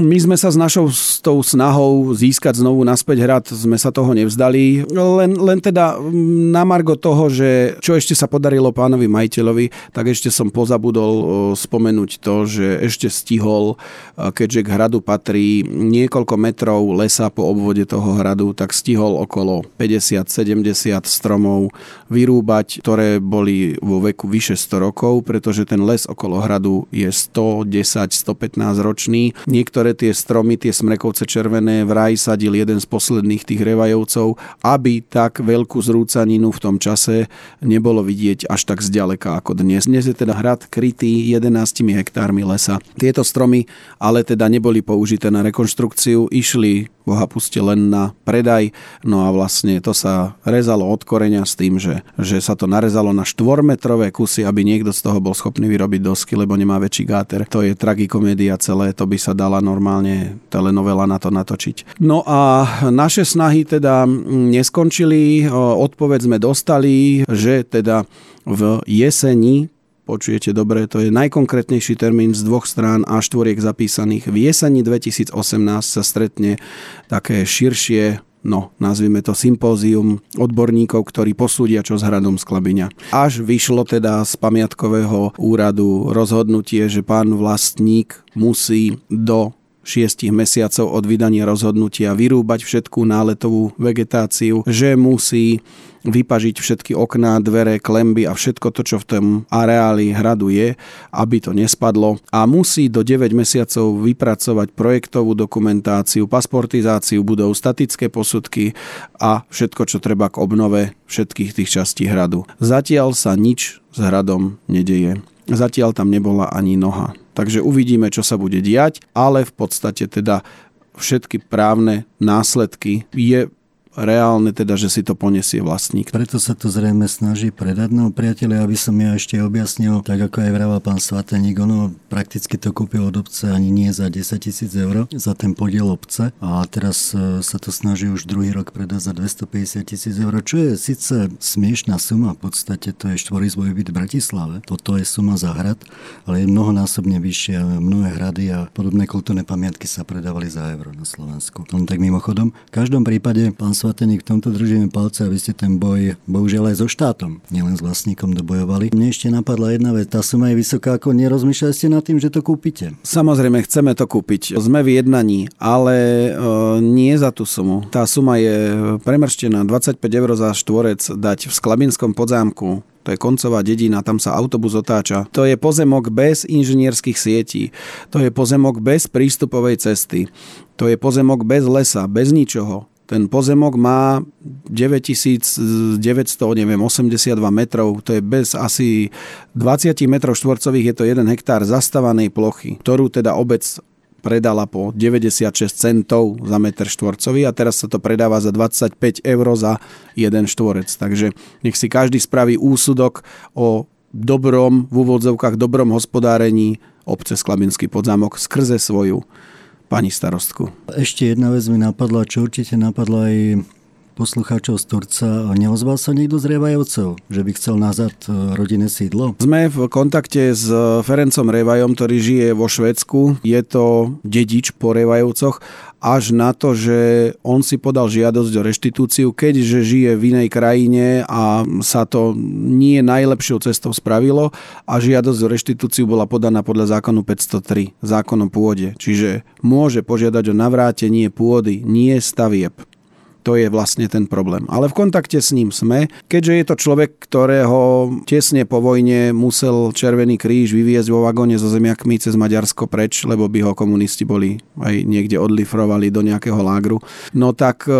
Speaker 2: my sme sa s našou s tou snahou získať znovu naspäť hrad, sme sa toho nevzdali. Len, len teda na margo toho, že čo ešte sa podarilo pánovi majiteľovi, tak ešte som pozabudol spomenúť to, že ešte stihol, keďže k hradu patrí niekoľko metrov lesa po obvode toho hradu, tak stihol okolo 50 70 stromov vyrúbať, ktoré boli vo veku vyše 100 rokov, pretože ten les okolo hradu je 110-115 ročný. Niektoré tie stromy, tie smrekovce červené, vraj sadil jeden z posledných tých revajovcov, aby tak veľkú zrúcaninu v tom čase nebolo vidieť až tak zďaleka ako dnes. Dnes je teda hrad krytý 11 hektármi lesa. Tieto stromy ale teda neboli použité na rekonštrukciu, išli Boha puste len na predaj. No a vlastne to sa rezalo od koreňa s tým, že, že sa to narezalo na štvormetrové kusy, aby niekto z toho bol schopný vyrobiť dosky, lebo nemá väčší gáter. To je tragikomédia celé, to by sa dala normálne telenovela na to natočiť. No a naše snahy teda neskončili, odpoveď sme dostali, že teda v jeseni počujete dobre, to je najkonkrétnejší termín z dvoch strán a štvoriek zapísaných. V jeseni 2018 sa stretne také širšie no, nazvime to sympózium odborníkov, ktorí posúdia, čo s hradom z Klabyňa. Až vyšlo teda z pamiatkového úradu rozhodnutie, že pán vlastník musí do šiestich mesiacov od vydania rozhodnutia vyrúbať všetkú náletovú vegetáciu, že musí vypažiť všetky okná, dvere, klemby a všetko to, čo v tom areáli hradu je, aby to nespadlo a musí do 9 mesiacov vypracovať projektovú dokumentáciu, pasportizáciu budov, statické posudky a všetko, čo treba k obnove všetkých tých častí hradu. Zatiaľ sa nič s hradom nedeje. Zatiaľ tam nebola ani noha. Takže uvidíme, čo sa bude diať, ale v podstate teda všetky právne následky je reálne teda, že si to poniesie vlastník.
Speaker 1: Preto sa to zrejme snaží predať. No priatelia, aby som ja ešte objasnil, tak ako aj vraval pán Svateník, ono prakticky to kúpil od obce ani nie za 10 tisíc eur, za ten podiel obce a teraz e, sa to snaží už druhý rok predať za 250 tisíc eur, čo je síce smiešná suma, v podstate to je štvorizbový byt v Bratislave, toto je suma za hrad, ale je mnohonásobne vyššia. Mnohé hrady a podobné kultúrne pamiatky sa predávali za euro na Slovensku. No tak mimochodom, v každom prípade pán Svateník, v tomto držíme palce, aby ste ten boj, bohužiaľ aj so štátom, nielen s vlastníkom dobojovali. Mne ešte napadla jedna vec, tá suma je vysoká, ako nerozmýšľali ste nad tým, že to kúpite?
Speaker 2: Samozrejme, chceme to kúpiť. Sme v jednaní, ale e, nie za tú sumu. Tá suma je premrštená, 25 eur za štvorec dať v Sklabinskom podzámku to je koncová dedina, tam sa autobus otáča. To je pozemok bez inžinierských sietí. To je pozemok bez prístupovej cesty. To je pozemok bez lesa, bez ničoho. Ten pozemok má 9900, neviem, 82 metrov, to je bez asi 20 metrov štvorcových, je to 1 hektár zastávanej plochy, ktorú teda obec predala po 96 centov za meter štvorcový a teraz sa to predáva za 25 eur za jeden štvorec. Takže nech si každý spraví úsudok o dobrom, v úvodzovkách dobrom hospodárení obce Sklabinský podzámok skrze svoju pani starostku.
Speaker 1: Ešte jedna vec mi napadla, čo určite napadla aj poslucháčov z Turca. Neozval sa niekto z Revajovcov, že by chcel nazad e, rodinné sídlo?
Speaker 2: Sme v kontakte s Ferencom Revajom, ktorý žije vo Švedsku. Je to dedič po Revajovcoch až na to, že on si podal žiadosť o reštitúciu, keďže žije v inej krajine a sa to nie najlepšou cestou spravilo a žiadosť o reštitúciu bola podaná podľa zákonu 503, zákonom pôde. Čiže môže požiadať o navrátenie pôdy, nie stavieb. To je vlastne ten problém. Ale v kontakte s ním sme, keďže je to človek, ktorého tesne po vojne musel Červený kríž vyviezť vo vagóne so zemiakmi cez Maďarsko preč, lebo by ho komunisti boli aj niekde odlifrovali do nejakého lágru. No tak e,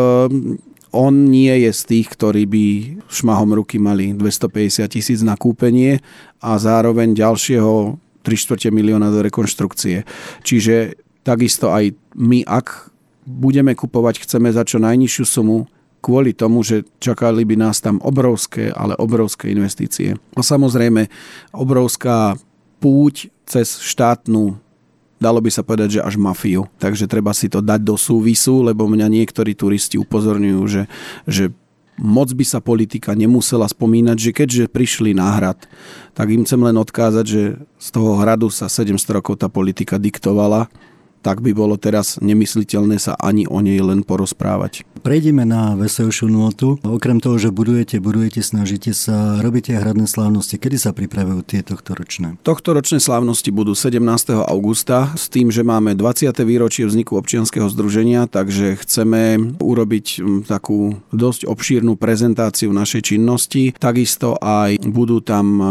Speaker 2: on nie je z tých, ktorí by šmahom ruky mali 250 tisíc na kúpenie a zároveň ďalšieho 3 čtvrte milióna do rekonštrukcie. Čiže takisto aj my, ak budeme kupovať, chceme za čo najnižšiu sumu, kvôli tomu, že čakali by nás tam obrovské, ale obrovské investície. A samozrejme, obrovská púť cez štátnu dalo by sa povedať, že až mafiu. Takže treba si to dať do súvisu, lebo mňa niektorí turisti upozorňujú, že, že moc by sa politika nemusela spomínať, že keďže prišli na hrad, tak im chcem len odkázať, že z toho hradu sa 700 rokov tá politika diktovala tak by bolo teraz nemysliteľné sa ani o nej len porozprávať.
Speaker 1: Prejdeme na veselšiu notu. Okrem toho, že budujete, budujete, snažíte sa, robíte hradné slávnosti. Kedy sa pripravujú tie tohtoročné?
Speaker 2: Tohtoročné slávnosti budú 17. augusta s tým, že máme 20. výročie vzniku občianskeho združenia, takže chceme urobiť takú dosť obšírnu prezentáciu našej činnosti. Takisto aj budú tam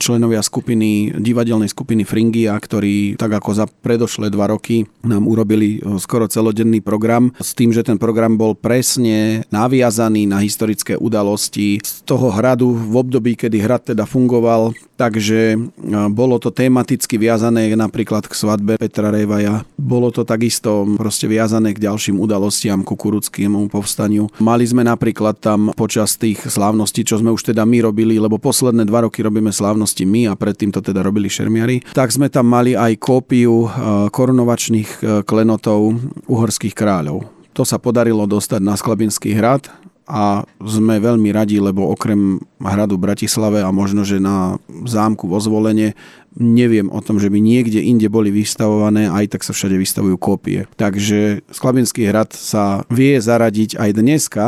Speaker 2: členovia skupiny, divadelnej skupiny Fringia, ktorí tak ako za predošlé dva roky roky nám urobili skoro celodenný program s tým, že ten program bol presne naviazaný na historické udalosti z toho hradu v období, kedy hrad teda fungoval, takže bolo to tematicky viazané napríklad k svadbe Petra Revaja. Bolo to takisto proste viazané k ďalším udalostiam, kukurudskému povstaniu. Mali sme napríklad tam počas tých slávností, čo sme už teda my robili, lebo posledné dva roky robíme slávnosti my a predtým to teda robili šermiari, tak sme tam mali aj kópiu korunovač nočných e, klenotov uhorských kráľov. To sa podarilo dostať na Sklabinský hrad a sme veľmi radi, lebo okrem hradu Bratislave a možno, že na zámku vo zvolenie neviem o tom, že by niekde inde boli vystavované, aj tak sa všade vystavujú kópie. Takže Sklabinský hrad sa vie zaradiť aj dneska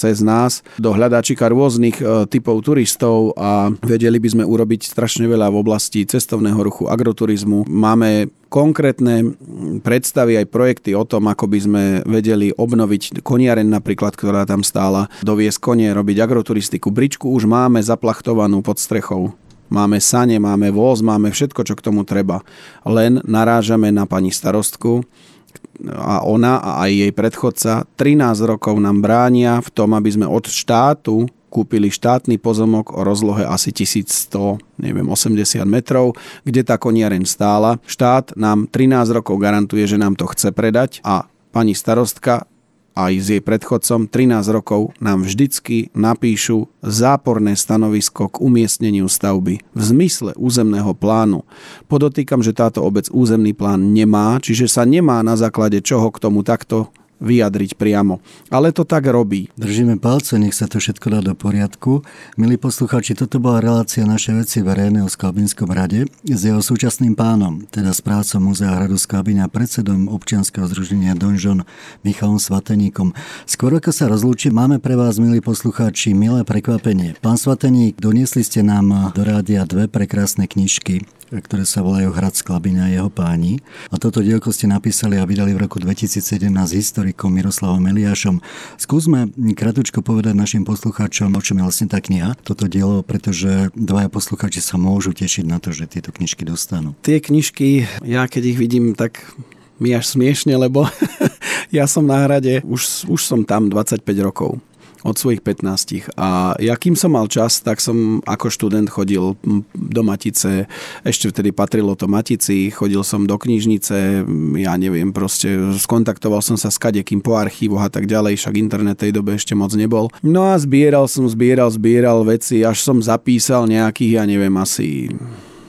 Speaker 2: cez nás do hľadáčika rôznych e, typov turistov a vedeli by sme urobiť strašne veľa v oblasti cestovného ruchu, agroturizmu. Máme konkrétne predstavy aj projekty o tom, ako by sme vedeli obnoviť koniaren napríklad, ktorá tam stála, doviesť konie, robiť agroturistiku. Bričku už máme zaplachtovanú pod strechou. Máme sane, máme voz, máme všetko, čo k tomu treba. Len narážame na pani starostku, a ona a aj jej predchodca 13 rokov nám bránia v tom, aby sme od štátu kúpili štátny pozemok o rozlohe asi 1100, neviem, 80 metrov, kde tá koniareň stála. Štát nám 13 rokov garantuje, že nám to chce predať a pani starostka aj s jej predchodcom 13 rokov nám vždycky napíšu záporné stanovisko k umiestneniu stavby v zmysle územného plánu. Podotýkam, že táto obec územný plán nemá, čiže sa nemá na základe čoho k tomu takto vyjadriť priamo. Ale to tak robí.
Speaker 1: Držíme palce, nech sa to všetko dá do poriadku. Milí posluchači, toto bola relácia naše veci verejného v Skalbinskom rade s jeho súčasným pánom, teda správcom Múzea hradu Skalbina, predsedom občianskeho združenia Donžon Michalom Svateníkom. Skôr ako sa rozlúčim, máme pre vás, milí poslucháči, milé prekvapenie. Pán Svateník, doniesli ste nám do rádia dve prekrásne knižky ktoré sa volajú Hrad Sklabina a jeho páni. A toto dielko ste napísali a vydali v roku 2017 s historikom Miroslavom Eliášom. Skúsme kratučko povedať našim poslucháčom, o čom je vlastne tá kniha, toto dielo, pretože dvaja poslucháči sa môžu tešiť na to, že tieto knižky dostanú.
Speaker 2: Tie knižky, ja keď ich vidím, tak mi až smiešne, lebo ja som na hrade, už, už som tam 25 rokov od svojich 15. A ja som mal čas, tak som ako študent chodil do Matice, ešte vtedy patrilo to Matici, chodil som do knižnice, ja neviem, proste skontaktoval som sa s kadekým po archívoch a tak ďalej, však internet tej dobe ešte moc nebol. No a zbieral som, zbieral, zbieral veci, až som zapísal nejakých, ja neviem, asi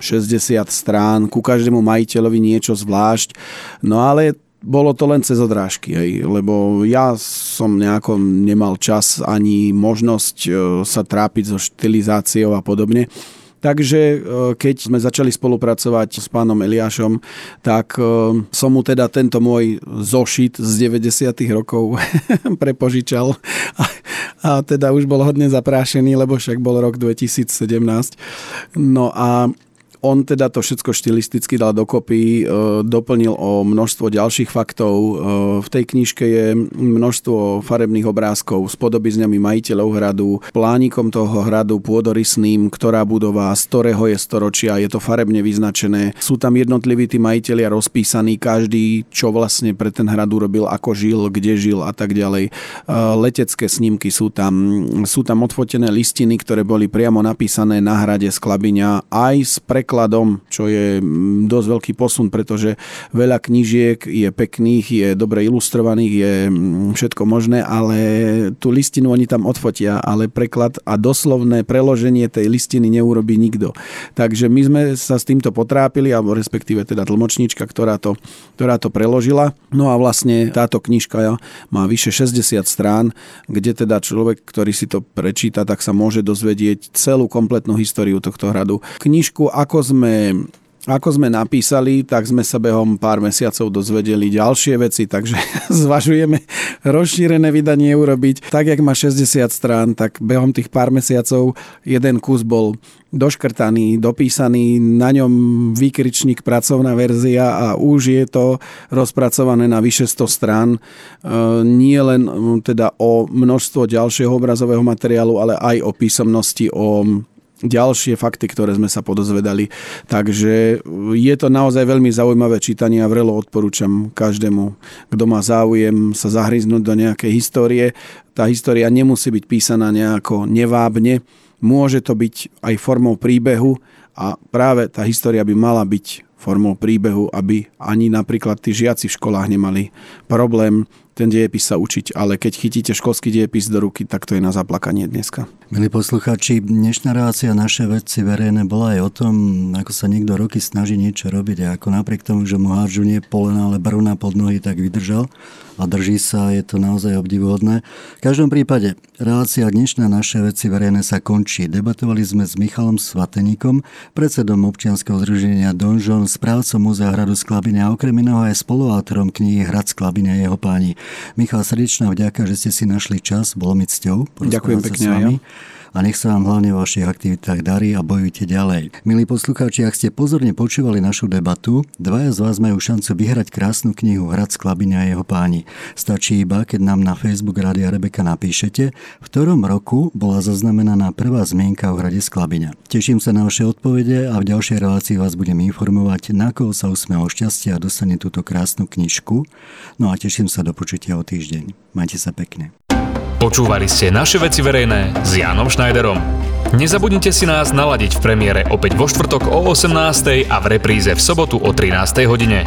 Speaker 2: 60 strán, ku každému majiteľovi niečo zvlášť. No ale bolo to len cez odrážky, hej, lebo ja som nejako nemal čas ani možnosť e, sa trápiť so štilizáciou a podobne. Takže e, keď sme začali spolupracovať s pánom Eliášom, tak e, som mu teda tento môj zošit z 90. rokov prepožičal a, teda už bol hodne zaprášený, lebo však bol rok 2017. No a on teda to všetko štilisticky dal dokopy, e, doplnil o množstvo ďalších faktov. E, v tej knižke je množstvo farebných obrázkov s podobizňami majiteľov hradu, plánikom toho hradu pôdorysným, ktorá budova, z ktorého je storočia, je to farebne vyznačené. Sú tam jednotliví tí majiteľia rozpísaní, každý, čo vlastne pre ten hrad urobil, ako žil, kde žil a tak ďalej. E, letecké snímky sú tam, sú tam odfotené listiny, ktoré boli priamo napísané na hrade z aj z prekladom prekladom, čo je mm, dosť veľký posun, pretože veľa knížiek je pekných, je dobre ilustrovaných, je mm, všetko možné, ale tú listinu oni tam odfotia, ale preklad a doslovné preloženie tej listiny neurobí nikto. Takže my sme sa s týmto potrápili, alebo respektíve teda tlmočníčka, ktorá to, ktorá to preložila. No a vlastne táto knižka má vyše 60 strán, kde teda človek, ktorý si to prečíta, tak sa môže dozvedieť celú kompletnú históriu tohto hradu. Knižku Ako sme ako sme napísali, tak sme sa behom pár mesiacov dozvedeli ďalšie veci, takže zvažujeme rozšírené vydanie urobiť. Tak, jak má 60 strán, tak behom tých pár mesiacov jeden kus bol doškrtaný, dopísaný, na ňom výkričník pracovná verzia a už je to rozpracované na vyše 100 strán. E, nie len teda o množstvo ďalšieho obrazového materiálu, ale aj o písomnosti, o ďalšie fakty, ktoré sme sa podozvedali. Takže je to naozaj veľmi zaujímavé čítanie a vrelo odporúčam každému, kto má záujem sa zahryznúť do nejakej histórie. Tá história nemusí byť písaná nejako nevábne, môže to byť aj formou príbehu a práve tá história by mala byť formou príbehu, aby ani napríklad tí žiaci v školách nemali problém ten diepis sa učiť, ale keď chytíte školský diepis do ruky, tak to je na zaplakanie dneska.
Speaker 1: Milí posluchači, dnešná relácia naše veci verejné bola aj o tom, ako sa niekto roky snaží niečo robiť a ako napriek tomu, že mu hádžu nie polena, ale bruna pod nohy, tak vydržal a drží sa, je to naozaj obdivuhodné. V každom prípade, relácia dnešná naše veci verejné sa končí. Debatovali sme s Michalom Svateníkom, predsedom občianskeho združenia Donžon, správcom Múzea hradu Sklabine a okrem iného aj spoluautorom knihy Hrad Sklabine a jeho páni. Michal, srdečná vďaka, že ste si našli čas, bolo mi cťou.
Speaker 2: Ďakujem pekne aj ja
Speaker 1: a nech sa vám hlavne v vašich aktivitách darí a bojujte ďalej. Milí poslucháči, ak ste pozorne počúvali našu debatu, dvaja z vás majú šancu vyhrať krásnu knihu Hrad Sklabine a jeho páni. Stačí iba, keď nám na Facebook Rádia Rebeka napíšete, v ktorom roku bola zaznamenaná prvá zmienka o hrade Sklabine. Teším sa na vaše odpovede a v ďalšej relácii vás budem informovať, na koho sa usme o šťastie a dostane túto krásnu knižku. No a teším sa do počutia o týždeň. Majte sa pekne.
Speaker 3: Počúvali ste naše veci verejné s Jánom Schneiderom. Nezabudnite si nás naladiť v premiére opäť vo štvrtok o 18.00 a v repríze v sobotu o 13.00 hodine.